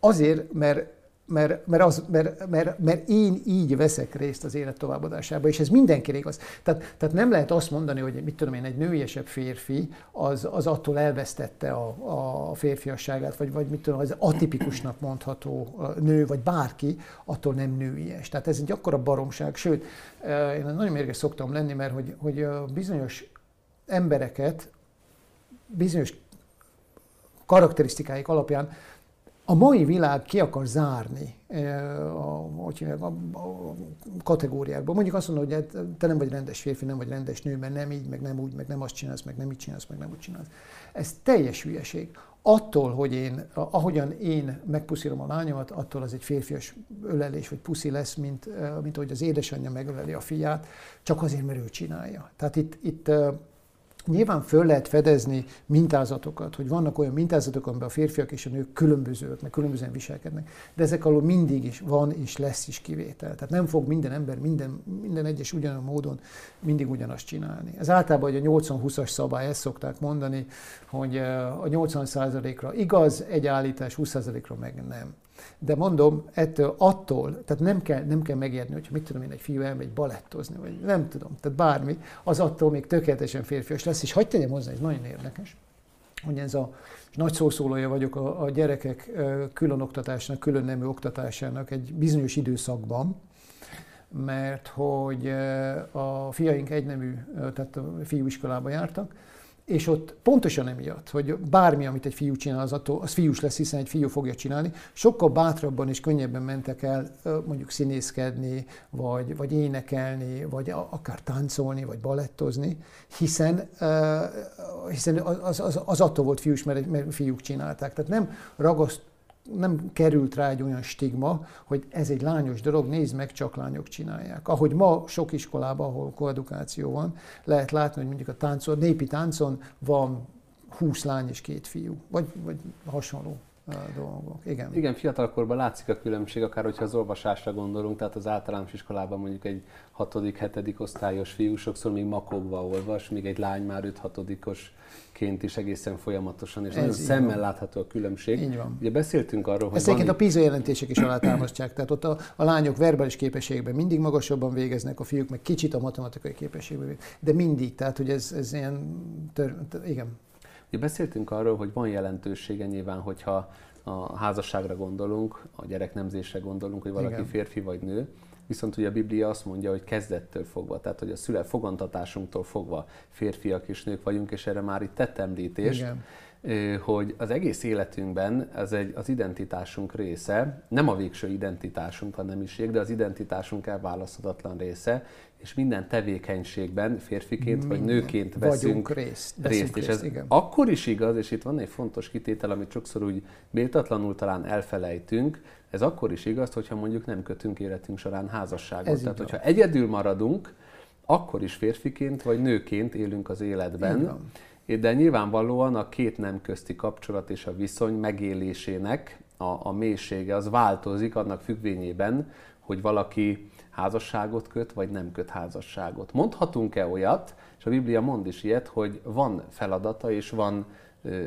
Azért, mert mert, mert, az, mert, mert, mert én így veszek részt az élet továbbadásába, és ez mindenkire igaz. Tehát, tehát nem lehet azt mondani, hogy mit tudom én, egy nőiesebb férfi az, az attól elvesztette a, a férfiasságát, vagy, vagy mit tudom, az atipikusnak mondható nő, vagy bárki, attól nem nőies. Tehát ez egy akkora baromság. Sőt, én nagyon mérges szoktam lenni, mert hogy, hogy bizonyos embereket bizonyos karakterisztikáik alapján a mai világ ki akar zárni a, hogy a, a kategóriákból. Mondjuk azt mondod, hogy hát te nem vagy rendes férfi, nem vagy rendes nő, mert nem így, meg nem úgy, meg nem azt csinálsz, meg nem így csinálsz, meg nem úgy csinálsz. Ez teljes hülyeség. Attól, hogy én, ahogyan én megpuszírom a lányomat, attól az egy férfias ölelés vagy puszi lesz, mint, mint ahogy az édesanyja megöleli a fiát, csak azért, mert ő csinálja. Tehát itt, itt Nyilván föl lehet fedezni mintázatokat, hogy vannak olyan mintázatok, amiben a férfiak és a nők különbözőek, meg különbözően viselkednek, de ezek alól mindig is van és lesz is kivétel. Tehát nem fog minden ember minden, minden egyes ugyanolyan módon mindig ugyanazt csinálni. Ez általában hogy a 80-20-as szabály, ezt szokták mondani, hogy a 80%-ra igaz egy állítás, 20%-ra meg nem. De mondom, ettől, attól, tehát nem kell, nem kell megérni, hogy mit tudom én, egy fiú elmegy balettozni, vagy nem tudom, tehát bármi, az attól még tökéletesen férfias lesz, és hagyd tegyem hozzá, ez nagyon érdekes, hogy ez a nagy szószólója vagyok a, a gyerekek külön oktatásnak, külön nemű oktatásának egy bizonyos időszakban, mert hogy a fiaink egynemű, tehát a fiúiskolába jártak, és ott pontosan emiatt, hogy bármi, amit egy fiú csinál, az, attól, az fiús lesz, hiszen egy fiú fogja csinálni, sokkal bátrabban és könnyebben mentek el mondjuk színészkedni, vagy, vagy énekelni, vagy akár táncolni, vagy balettozni, hiszen, hiszen az, az, az attól volt fiús, mert, mert fiúk csinálták. Tehát nem ragaszt, nem került rá egy olyan stigma, hogy ez egy lányos dolog, nézd meg, csak lányok csinálják. Ahogy ma sok iskolában, ahol koedukáció van, lehet látni, hogy mondjuk a táncon, népi táncon van 20 lány és két fiú, vagy, vagy hasonló. Dolgok. Igen. Igen, fiatalkorban látszik a különbség, akár hogyha az olvasásra gondolunk, tehát az általános iskolában mondjuk egy hatodik, hetedik osztályos fiú sokszor még makogva olvas, míg egy lány már 5 hatodikos ként is egészen folyamatosan, és Ez nagyon szemmel van. látható a különbség. Így van. Ugye beszéltünk arról, hogy Ezt van... a PISA jelentések is alátámasztják, tehát ott a, a lányok verbális képességben mindig magasabban végeznek, a fiúk meg kicsit a matematikai képességben, de mindig, tehát hogy ez, ez ilyen, tör, igen. Ugye beszéltünk arról, hogy van jelentősége nyilván, hogyha a házasságra gondolunk, a gyereknemzésre gondolunk, hogy valaki Igen. férfi vagy nő, viszont ugye a Biblia azt mondja, hogy kezdettől fogva, tehát hogy a szüle fogantatásunktól fogva férfiak és nők vagyunk, és erre már itt tett említést. Igen hogy az egész életünkben ez egy, az identitásunk része, nem a végső identitásunk a nemiség, de az identitásunk elválaszthatatlan része, és minden tevékenységben férfiként minden. vagy nőként veszünk részt. részt. És ez igen. akkor is igaz, és itt van egy fontos kitétel, amit sokszor úgy méltatlanul talán elfelejtünk, ez akkor is igaz, hogyha mondjuk nem kötünk életünk során házasságot. Ez Tehát, hogyha egyedül maradunk, akkor is férfiként vagy nőként élünk az életben. De nyilvánvalóan a két nem közti kapcsolat és a viszony megélésének a, a mélysége az változik annak függvényében, hogy valaki házasságot köt, vagy nem köt házasságot. Mondhatunk-e olyat, és a Biblia mond is ilyet, hogy van feladata, és van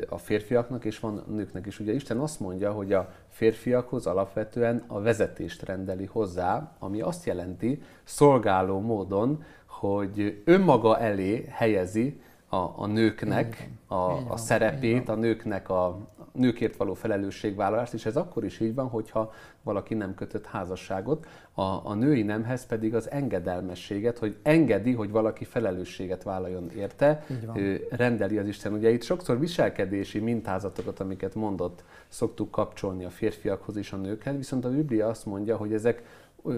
a férfiaknak, és van a nőknek is. Ugye Isten azt mondja, hogy a férfiakhoz alapvetően a vezetést rendeli hozzá, ami azt jelenti szolgáló módon, hogy önmaga elé helyezi a, a nőknek a, a szerepét, a nőknek a, nőkért való felelősségvállalást, és ez akkor is így van, hogyha valaki nem kötött házasságot. A, a női nemhez pedig az engedelmességet, hogy engedi, hogy valaki felelősséget vállaljon érte, ő rendeli az Isten. Ugye itt sokszor viselkedési mintázatokat, amiket mondott, szoktuk kapcsolni a férfiakhoz és a nőkhez, viszont a Biblia azt mondja, hogy ezek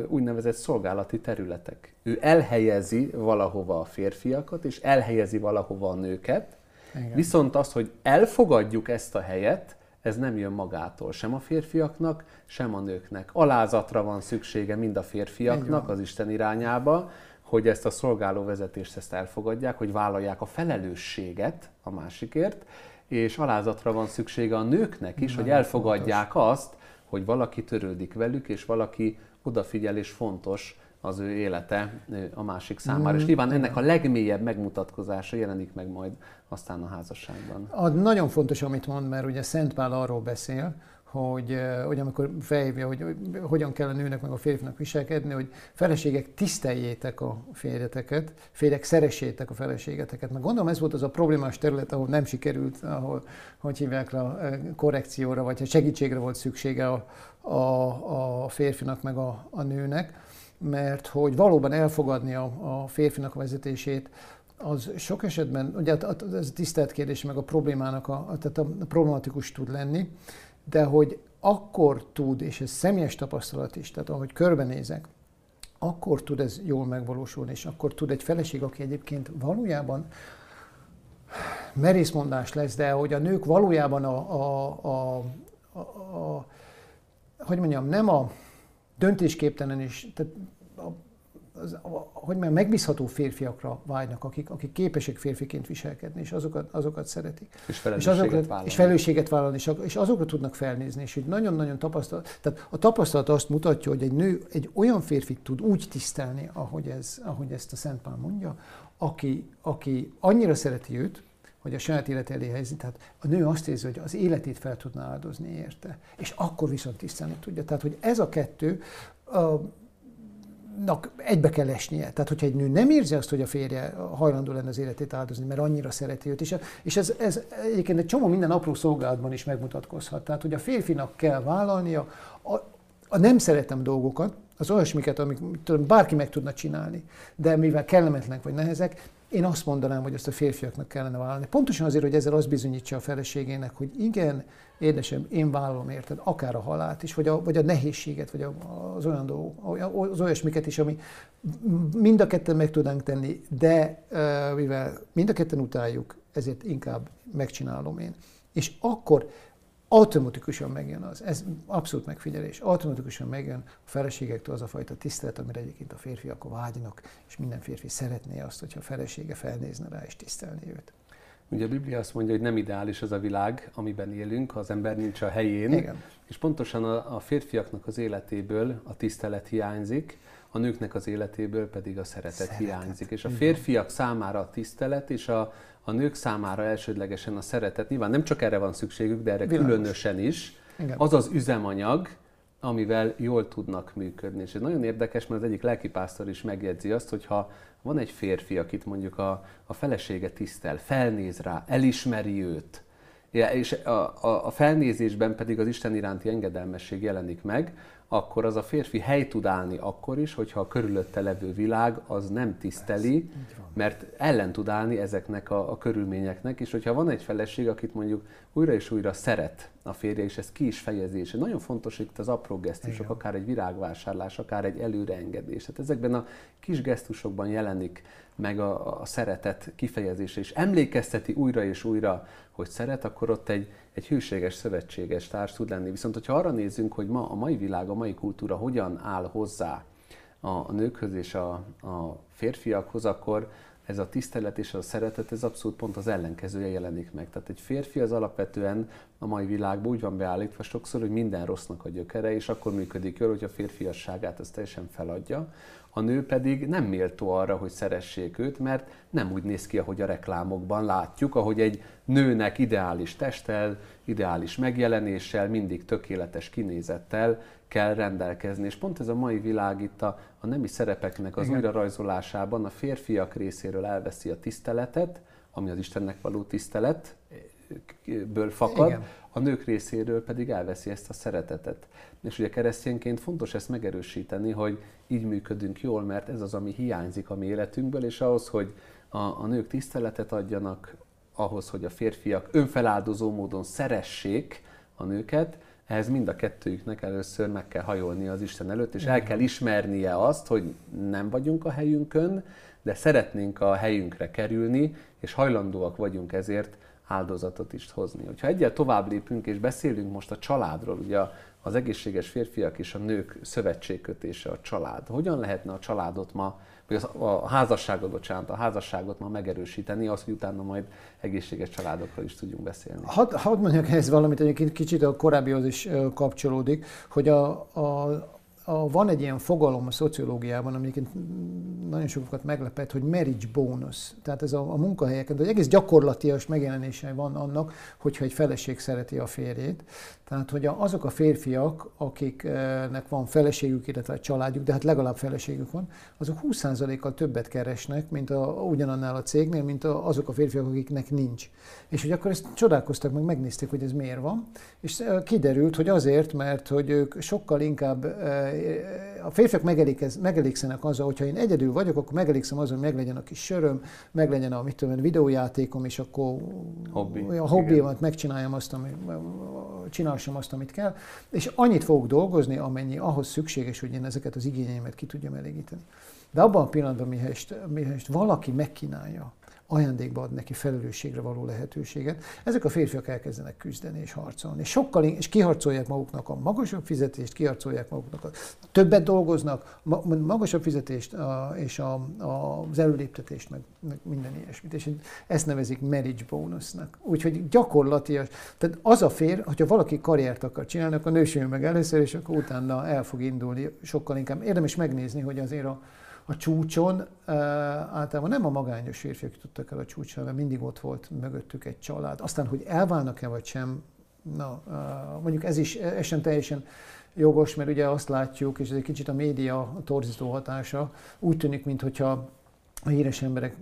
úgynevezett szolgálati területek. Ő elhelyezi valahova a férfiakat, és elhelyezi valahova a nőket, igen. Viszont az, hogy elfogadjuk ezt a helyet, ez nem jön magától, sem a férfiaknak, sem a nőknek. Alázatra van szüksége mind a férfiaknak az Isten irányába, hogy ezt a szolgáló vezetést ezt elfogadják, hogy vállalják a felelősséget a másikért, és alázatra van szüksége a nőknek is, Nagyon hogy elfogadják fontos. azt, hogy valaki törődik velük, és valaki odafigyel és fontos az ő élete a másik számára. Mm. És nyilván ennek a legmélyebb megmutatkozása jelenik meg majd aztán a házasságban. A, nagyon fontos, amit mond, mert ugye Szent Pál arról beszél, hogy, hogy amikor felhívja, hogy, hogy hogyan kell a nőnek meg a férfinak viselkedni, hogy feleségek tiszteljétek a férjeteket, férjek szeressétek a feleségeteket. Meg gondolom ez volt az a problémás terület, ahol nem sikerült, ahol, hogy hívják a korrekcióra, vagy segítségre volt szüksége a, a, a férfinak meg a, a nőnek mert hogy valóban elfogadni a, a férfinak a vezetését, az sok esetben, ugye ez a tisztelt kérdés, meg a problémának, a, tehát a problematikus tud lenni, de hogy akkor tud, és ez személyes tapasztalat is, tehát ahogy körbenézek, akkor tud ez jól megvalósulni, és akkor tud egy feleség, aki egyébként valójában merészmondás lesz, de hogy a nők valójában a, a, a, a, a hogy mondjam, nem a döntésképtelen is, tehát a, az, a, hogy mondjam, megbízható férfiakra vágynak, akik, akik képesek férfiként viselkedni, és azokat, azokat szeretik. És felelősséget és azokat, vállalni. És felelősséget vállalni, és, és azokra tudnak felnézni, és hogy nagyon-nagyon tapasztalat. Tehát a tapasztalat azt mutatja, hogy egy nő egy olyan férfit tud úgy tisztelni, ahogy, ez, ahogy ezt a Szent Pál mondja, aki, aki annyira szereti őt, hogy a saját élet elé helyezi. Tehát a nő azt érzi, hogy az életét fel tudna áldozni érte, és akkor viszont tisztelni tudja. Tehát, hogy ez a kettő a, egybe kell esnie. Tehát, hogyha egy nő nem érzi azt, hogy a férje hajlandó lenne az életét áldozni, mert annyira szereti őt, és, és ez, ez egyébként egy csomó minden apró szolgálatban is megmutatkozhat. Tehát, hogy a férfinak kell vállalnia a, a nem szeretem dolgokat, az olyasmiket, amik tudom, bárki meg tudna csinálni, de mivel kellemetlenek vagy nehezek, én azt mondanám, hogy ezt a férfiaknak kellene vállalni. Pontosan azért, hogy ezzel azt bizonyítsa a feleségének, hogy igen, édesem, én vállalom érted, akár a halált is, vagy a, vagy a nehézséget, vagy az olyan dolgok, az olyasmiket is, ami mind a ketten meg tudnánk tenni, de mivel mind a ketten utáljuk, ezért inkább megcsinálom én. És akkor automatikusan megjön az, ez abszolút megfigyelés, automatikusan megjön a feleségektől az a fajta tisztelet, amire egyébként a férfiak vágynak, és minden férfi szeretné azt, hogyha a felesége felnézne rá és tisztelni őt. Ugye a Biblia azt mondja, hogy nem ideális az a világ, amiben élünk, ha az ember nincs a helyén. Igen. És pontosan a, a férfiaknak az életéből a tisztelet hiányzik, a nőknek az életéből pedig a szeretet, szeretet. hiányzik. És a férfiak számára a tisztelet, és a, a nők számára elsődlegesen a szeretet. Nyilván nem csak erre van szükségük, de erre Világos. különösen is. Igen. Az az üzemanyag, amivel jól tudnak működni. És ez nagyon érdekes, mert az egyik lelkipásztor is megjegyzi azt, hogy ha van egy férfi, akit mondjuk a, a felesége tisztel, felnéz rá, elismeri őt, és a, a, a felnézésben pedig az Isten iránti engedelmesség jelenik meg, akkor az a férfi hely tud állni akkor is, hogyha a körülötte levő világ az nem tiszteli, mert ellen tud állni ezeknek a, a körülményeknek, és hogyha van egy feleség, akit mondjuk újra és újra szeret a férje, és ez ki is fejezi, és nagyon fontos itt az apró gesztusok, Igen. akár egy virágvásárlás, akár egy előreengedés. Hát ezekben a kis gesztusokban jelenik meg a, a szeretet kifejezése, és emlékezteti újra és újra, hogy szeret, akkor ott egy, egy hűséges, szövetséges társ tud lenni. Viszont, hogyha arra nézzünk, hogy ma a mai világ, a mai kultúra hogyan áll hozzá a, a nőkhöz és a, a férfiakhoz, akkor ez a tisztelet és a szeretet, ez abszolút pont az ellenkezője jelenik meg. Tehát egy férfi az alapvetően a mai világban úgy van beállítva sokszor, hogy minden rossznak a gyökere, és akkor működik jól, hogy a férfiasságát ezt teljesen feladja. A nő pedig nem méltó arra, hogy szeressék őt, mert nem úgy néz ki, ahogy a reklámokban látjuk, ahogy egy nőnek ideális testtel, ideális megjelenéssel, mindig tökéletes kinézettel kell rendelkezni. És pont ez a mai világ itt a, a nemi szerepeknek az Igen. újrarajzolásában a férfiak részéről elveszi a tiszteletet, ami az Istennek való tiszteletből fakad, Igen. a nők részéről pedig elveszi ezt a szeretetet. És ugye keresztényként fontos ezt megerősíteni, hogy így működünk jól, mert ez az, ami hiányzik a mi életünkből, és ahhoz, hogy a, a nők tiszteletet adjanak, ahhoz, hogy a férfiak önfeláldozó módon szeressék a nőket, ehhez mind a kettőjüknek először meg kell hajolni az Isten előtt, és el kell ismernie azt, hogy nem vagyunk a helyünkön, de szeretnénk a helyünkre kerülni, és hajlandóak vagyunk ezért áldozatot is hozni. Ha egyel tovább lépünk, és beszélünk most a családról, ugye az egészséges férfiak és a nők szövetségkötése a család. Hogyan lehetne a családot ma vagy a házasságot, bocsánat, a házasságot ma megerősíteni, az, hogy utána majd egészséges családokról is tudjunk beszélni. Hadd had mondjak ehhez valamit, egyébként kicsit a korábbihoz is kapcsolódik, hogy a, a, a, van egy ilyen fogalom a szociológiában, amiket nagyon sokat meglepett, hogy marriage bonus. Tehát ez a, a munkahelyeken, de egy egész gyakorlatias megjelenése van annak, hogyha egy feleség szereti a férjét. Tehát, hogy azok a férfiak, akiknek van feleségük, illetve egy családjuk, de hát legalább feleségük van, azok 20%-kal többet keresnek, mint a, ugyanannál a cégnél, mint a, azok a férfiak, akiknek nincs. És hogy akkor ezt csodálkoztak, meg megnézték, hogy ez miért van, és kiderült, hogy azért, mert hogy ők sokkal inkább, a férfiak megelégszenek azzal, hogyha én egyedül vagyok, akkor megelégszem azzal, hogy meglegyen a kis söröm, meglegyen a mit tudom, videójátékom, és akkor Hobbi. a hobbimat megcsináljam azt, ami csinálsam azt, amit kell, és annyit fogok dolgozni, amennyi ahhoz szükséges, hogy én ezeket az igényeimet ki tudjam elégíteni. De abban a pillanatban, mihelyest, mihelyest valaki megkínálja ajándékba ad neki felelősségre való lehetőséget. Ezek a férfiak elkezdenek küzdeni és harcolni. És sokkal, és kiharcolják maguknak a magasabb fizetést, kiharcolják maguknak a többet dolgoznak, magasabb fizetést és a, a, az előléptetést, meg, meg minden ilyesmit. És ezt nevezik marriage bonusnak. Úgyhogy gyakorlatilag, tehát az a fér, hogyha valaki karriert akar csinálni, akkor nősüljön meg először, és akkor utána el fog indulni sokkal inkább. Érdemes megnézni, hogy azért a, a csúcson általában nem a magányos férfiak tudtak el a csúcsra, mert mindig ott volt mögöttük egy család. Aztán, hogy elválnak-e vagy sem, na, mondjuk ez is ez sem teljesen jogos, mert ugye azt látjuk, és ez egy kicsit a média torzító hatása, úgy tűnik, mintha a híres emberek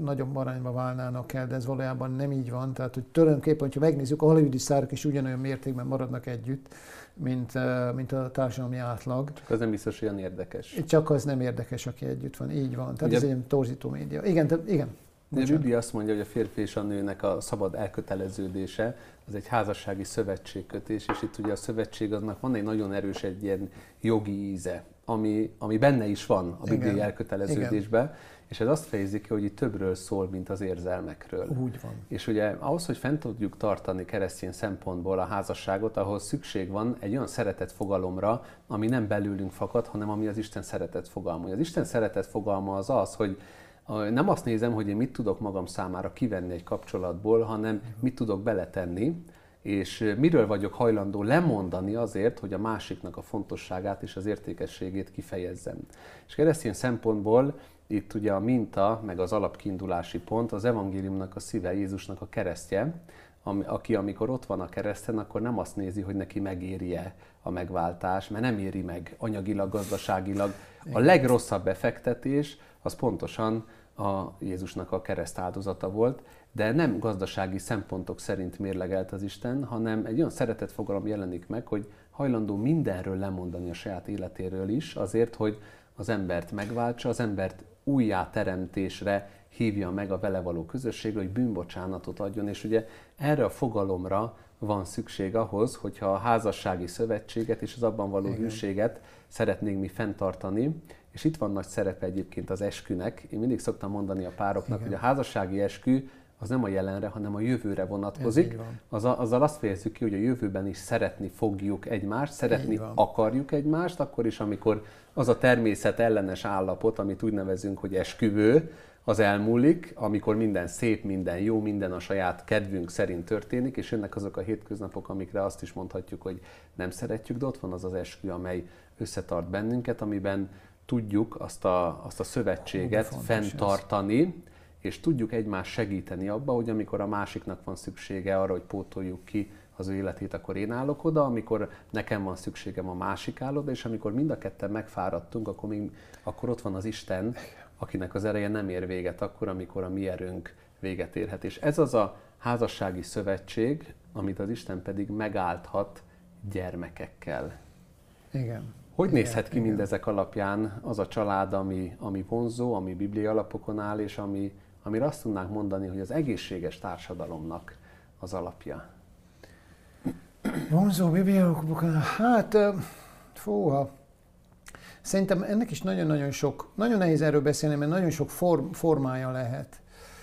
nagyobb arányba válnának el, de ez valójában nem így van. Tehát, hogy tulajdonképpen, hogyha megnézzük, a hollywoodi szárok is ugyanolyan mértékben maradnak együtt, mint, mint a társadalmi átlag. Csak az nem biztos olyan érdekes. Csak az nem érdekes, aki együtt van. Így van. Tehát Ugye, ez egy torzító média. Igen, te, igen. De Rüdi azt mondja, hogy a férfi és a nőnek a szabad elköteleződése az egy házassági szövetségkötés, és itt ugye a szövetség aznak van egy nagyon erős egy ilyen jogi íze, ami, ami benne is van a bibliai elköteleződésben, és ez azt fejezi ki, hogy itt többről szól, mint az érzelmekről. Úgy van. És ugye ahhoz, hogy fent tudjuk tartani keresztény szempontból a házasságot, ahhoz szükség van egy olyan szeretet fogalomra, ami nem belőlünk fakad, hanem ami az Isten szeretet fogalma. Az Isten szeretet fogalma az az, hogy nem azt nézem, hogy én mit tudok magam számára kivenni egy kapcsolatból, hanem mit tudok beletenni, és miről vagyok hajlandó lemondani azért, hogy a másiknak a fontosságát és az értékességét kifejezzem. És keresztény szempontból itt ugye a minta, meg az alapkiindulási pont, az evangéliumnak a szíve, Jézusnak a keresztje, ami, aki amikor ott van a kereszten, akkor nem azt nézi, hogy neki megéri-e a megváltás, mert nem éri meg anyagilag, gazdaságilag. A legrosszabb befektetés az pontosan a Jézusnak a kereszt áldozata volt, de nem gazdasági szempontok szerint mérlegelt az Isten, hanem egy olyan szeretetfogalom jelenik meg, hogy hajlandó mindenről lemondani a saját életéről is, azért, hogy az embert megváltsa, az embert újjá teremtésre hívja meg a vele való közösségre, hogy bűnbocsánatot adjon, és ugye erre a fogalomra van szükség ahhoz, hogyha a házassági szövetséget és az abban való Igen. hűséget szeretnénk mi fenntartani, és itt van nagy szerepe egyébként az eskünek. Én mindig szoktam mondani a pároknak, Igen. hogy a házassági eskü az nem a jelenre, hanem a jövőre vonatkozik. Az a, azzal azt fejezzük ki, hogy a jövőben is szeretni fogjuk egymást, szeretni akarjuk egymást, akkor is, amikor az a természet ellenes állapot, amit úgy nevezünk, hogy esküvő, az elmúlik, amikor minden szép, minden jó, minden a saját kedvünk szerint történik, és jönnek azok a hétköznapok, amikre azt is mondhatjuk, hogy nem szeretjük, de ott van az az eskü, amely összetart bennünket, amiben tudjuk azt a, azt a szövetséget fenntartani, ez. És tudjuk egymást segíteni abba, hogy amikor a másiknak van szüksége arra, hogy pótoljuk ki az ő életét, akkor én állok oda, amikor nekem van szükségem, a másik áll oda, és amikor mind a ketten megfáradtunk, akkor, még, akkor ott van az Isten, akinek az ereje nem ér véget akkor, amikor a mi erőnk véget érhet. És ez az a házassági szövetség, amit az Isten pedig megállthat gyermekekkel. Igen. Hogy igen, nézhet ki igen. mindezek alapján az a család, ami, ami vonzó, ami biblia alapokon áll, és ami, amire azt tudnánk mondani, hogy az egészséges társadalomnak az alapja? Vonzó Hát, fúha. Szerintem ennek is nagyon-nagyon sok, nagyon nehéz erről beszélni, mert nagyon sok form, formája lehet.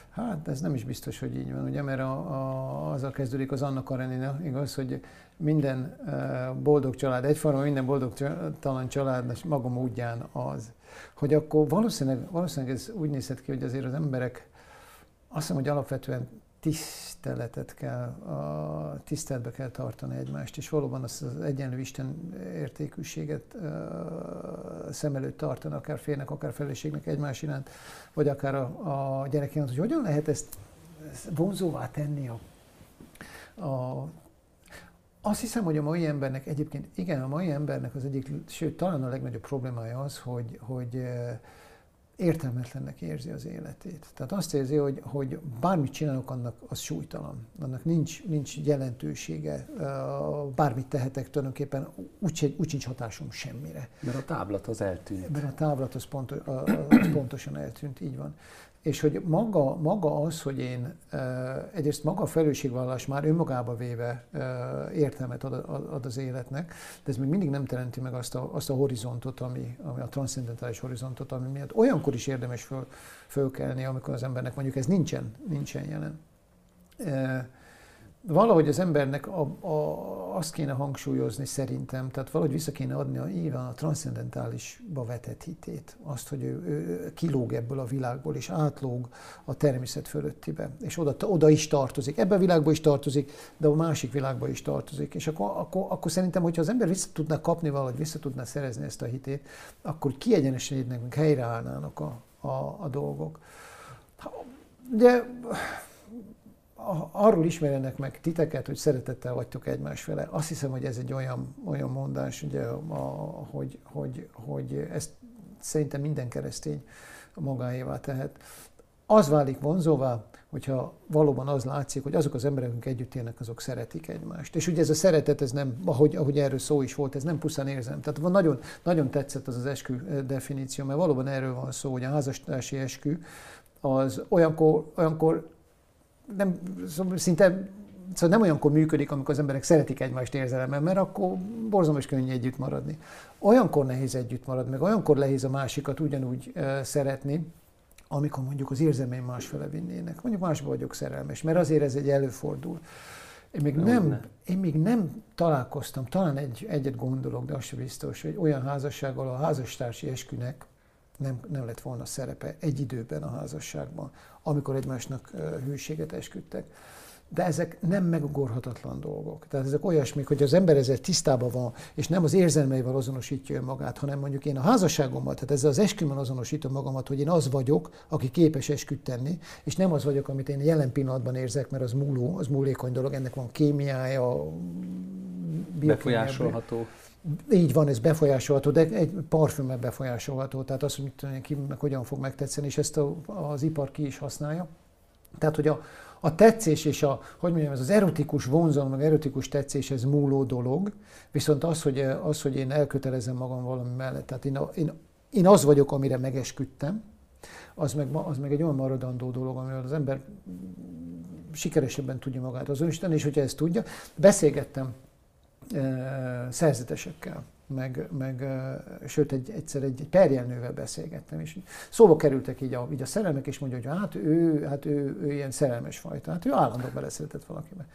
Hát ez nem is biztos, hogy így van, ugye, mert a, a, azzal kezdődik az Anna Karenina, igaz, hogy minden boldog család egyforma, minden boldogtalan család magam útján az. Hogy akkor valószínűleg, valószínűleg ez úgy nézhet ki, hogy azért az emberek azt hiszem, hogy alapvetően tiszteletet kell, a tiszteletbe kell tartani egymást, és valóban azt az egyenlő Isten értékűséget szem előtt tartani, akár férnek, akár feleségnek egymás iránt, vagy akár a, a gyerekének, hogy hogyan lehet ezt, ezt vonzóvá tenni a, a azt hiszem, hogy a mai embernek egyébként, igen, a mai embernek az egyik, sőt, talán a legnagyobb problémája az, hogy, hogy értelmetlennek érzi az életét. Tehát azt érzi, hogy, hogy bármit csinálok, annak az súlytalan. Annak nincs, nincs jelentősége, bármit tehetek tulajdonképpen, úgy, úgy sincs hatásom semmire. Mert a táblat az eltűnt. Mert a táblat az, pontos, az pontosan eltűnt, így van és hogy maga, maga az, hogy én egyrészt maga a felelősségvállalás már önmagába véve értelmet ad, ad az életnek, de ez még mindig nem teremti meg azt a, azt a horizontot, ami, ami a transzendentális horizontot, ami miatt olyankor is érdemes föl, fölkelni, amikor az embernek mondjuk ez nincsen, nincsen jelen valahogy az embernek a, a, azt kéne hangsúlyozni szerintem, tehát valahogy vissza kéne adni a, nyilván a transzcendentálisba vetett hitét, azt, hogy ő, ő kilóg ebből a világból, és átlóg a természet fölöttibe, és oda, oda is tartozik, ebben a világba is tartozik, de a másik világba is tartozik, és akkor, akkor, akkor szerintem, hogyha az ember vissza tudná kapni valahogy, vissza tudná szerezni ezt a hitét, akkor kiegyenesednek, helyreállnának a, a, a dolgok. De arról ismerjenek meg titeket, hogy szeretettel vagytok egymás fele. Azt hiszem, hogy ez egy olyan, olyan mondás, ugye, a, hogy, hogy, hogy ezt szerintem minden keresztény magáévá tehet. Az válik vonzóvá, hogyha valóban az látszik, hogy azok az emberek, akik együtt élnek, azok szeretik egymást. És ugye ez a szeretet, ez nem, ahogy, ahogy erről szó is volt, ez nem pusztán érzem. Tehát nagyon, nagyon tetszett az az eskü definíció, mert valóban erről van szó, hogy a házastársi eskü az olyankor, olyankor nem, szóval szinte szóval nem olyankor működik, amikor az emberek szeretik egymást érzelemmel, mert akkor borzalmas könnyű együtt maradni. Olyankor nehéz együtt maradni, meg olyankor nehéz a másikat ugyanúgy uh, szeretni, amikor mondjuk az érzelmeim másfele vinnének. Mondjuk másba vagyok szerelmes, mert azért ez egy előfordul. Én még, nem, én még nem találkoztam, talán egy, egyet gondolok, de az sem biztos, hogy olyan házassággal a házastársi eskünek nem, nem lett volna szerepe egy időben a házasságban, amikor egymásnak hűséget esküdtek de ezek nem megugorhatatlan dolgok. Tehát ezek olyasmik, hogy az ember ezzel tisztában van, és nem az érzelmeivel azonosítja magát, hanem mondjuk én a házasságommal, tehát ezzel az eskümmel azonosítom magamat, hogy én az vagyok, aki képes esküt és nem az vagyok, amit én jelen pillanatban érzek, mert az múló, az múlékony dolog, ennek van kémiája, befolyásolható. Így van, ez befolyásolható, de egy parfümmel befolyásolható, tehát azt, hogy ki meg hogyan fog megtetszeni, és ezt a, az ipar ki is használja. Tehát, hogy a, a tetszés és a, hogy mondjam, ez az erotikus vonzalom, meg erotikus tetszés, ez múló dolog, viszont az, hogy, az, hogy én elkötelezem magam valami mellett, tehát én, én, én az vagyok, amire megesküdtem, az meg, az meg egy olyan maradandó dolog, amivel az ember sikeresebben tudja magát azonosítani, és hogyha ezt tudja, beszélgettem szerzetesekkel, meg, meg sőt, egy, egyszer egy, egy perjelnővel beszélgettem, és szóba kerültek így a, így a szerelmek, és mondja, hogy hát ő, hát ő, ő ilyen szerelmes fajta, hát ő állandóan beleszeretett valakibe.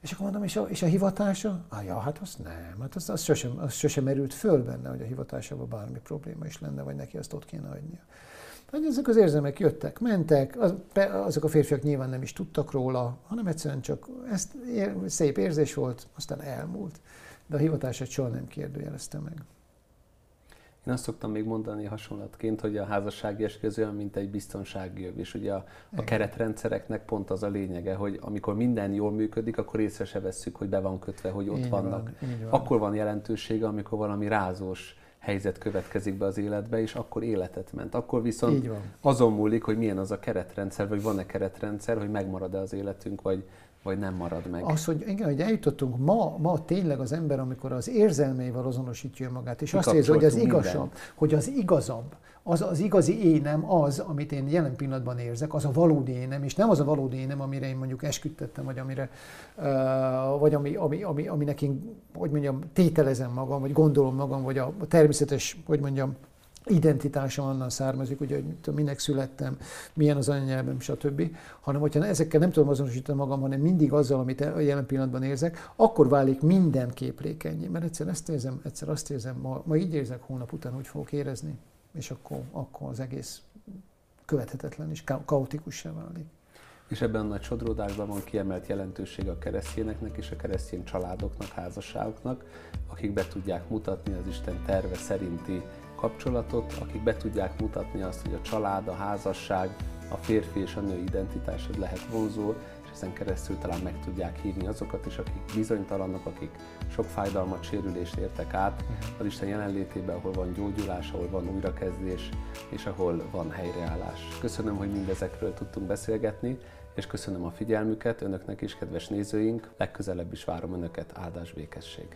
És akkor mondom, és a, és a hivatása? Ah, ja, hát azt nem, hát az, az, sosem, az sosem merült föl benne, hogy a hivatásában bármi probléma is lenne, vagy neki azt ott kéne adnia. Hát ezek az érzelmek jöttek, mentek, az, azok a férfiak nyilván nem is tudtak róla, hanem egyszerűen csak ezt szép érzés volt, aztán elmúlt de a hivatását soha nem kérdőjelezte meg. Én azt szoktam még mondani hasonlatként, hogy a házassági esküvő olyan, mint egy biztonsági öv, és ugye a, a keretrendszereknek pont az a lényege, hogy amikor minden jól működik, akkor észre se vesszük, hogy be van kötve, hogy ott így vannak. Van, van. Akkor van jelentősége, amikor valami rázós helyzet következik be az életbe, és akkor életet ment. Akkor viszont azon múlik, hogy milyen az a keretrendszer, vagy van-e keretrendszer, hogy megmarad-e az életünk, vagy, vagy nem marad meg. Az, hogy, igen, hogy eljutottunk, ma, ma tényleg az ember, amikor az érzelmeivel azonosítja magát, és azt érzi, hogy az igasabb, mindent. hogy az igazabb, az, az igazi énem az, amit én jelen pillanatban érzek, az a valódi énem, és nem az a valódi énem, amire én mondjuk esküdtettem, vagy amire, uh, vagy ami, ami, ami, aminek én, hogy mondjam, tételezem magam, vagy gondolom magam, vagy a, a természetes, hogy mondjam, identitásom onnan származik, ugye, hogy minek születtem, milyen az anyanyelvem, stb. Hanem, hogyha ezekkel nem tudom azonosítani magam, hanem mindig azzal, amit a jelen pillanatban érzek, akkor válik minden képlékenyé. Mert egyszer ezt érzem, egyszer azt érzem, ma, ma így érzek, hónap után úgy fogok érezni, és akkor, akkor az egész követhetetlen és ka- kaotikussá válik. És ebben a nagy sodródásban van kiemelt jelentőség a keresztényeknek és a keresztény családoknak, házasságoknak, akik be tudják mutatni az Isten terve szerinti kapcsolatot, akik be tudják mutatni azt, hogy a család, a házasság, a férfi és a nő identitásod lehet vonzó, és ezen keresztül talán meg tudják hívni azokat is, akik bizonytalanok, akik sok fájdalmat, sérülést értek át az Isten jelenlétében, ahol van gyógyulás, ahol van újrakezdés, és ahol van helyreállás. Köszönöm, hogy mindezekről tudtunk beszélgetni, és köszönöm a figyelmüket, önöknek is, kedves nézőink, legközelebb is várom önöket, áldás békesség!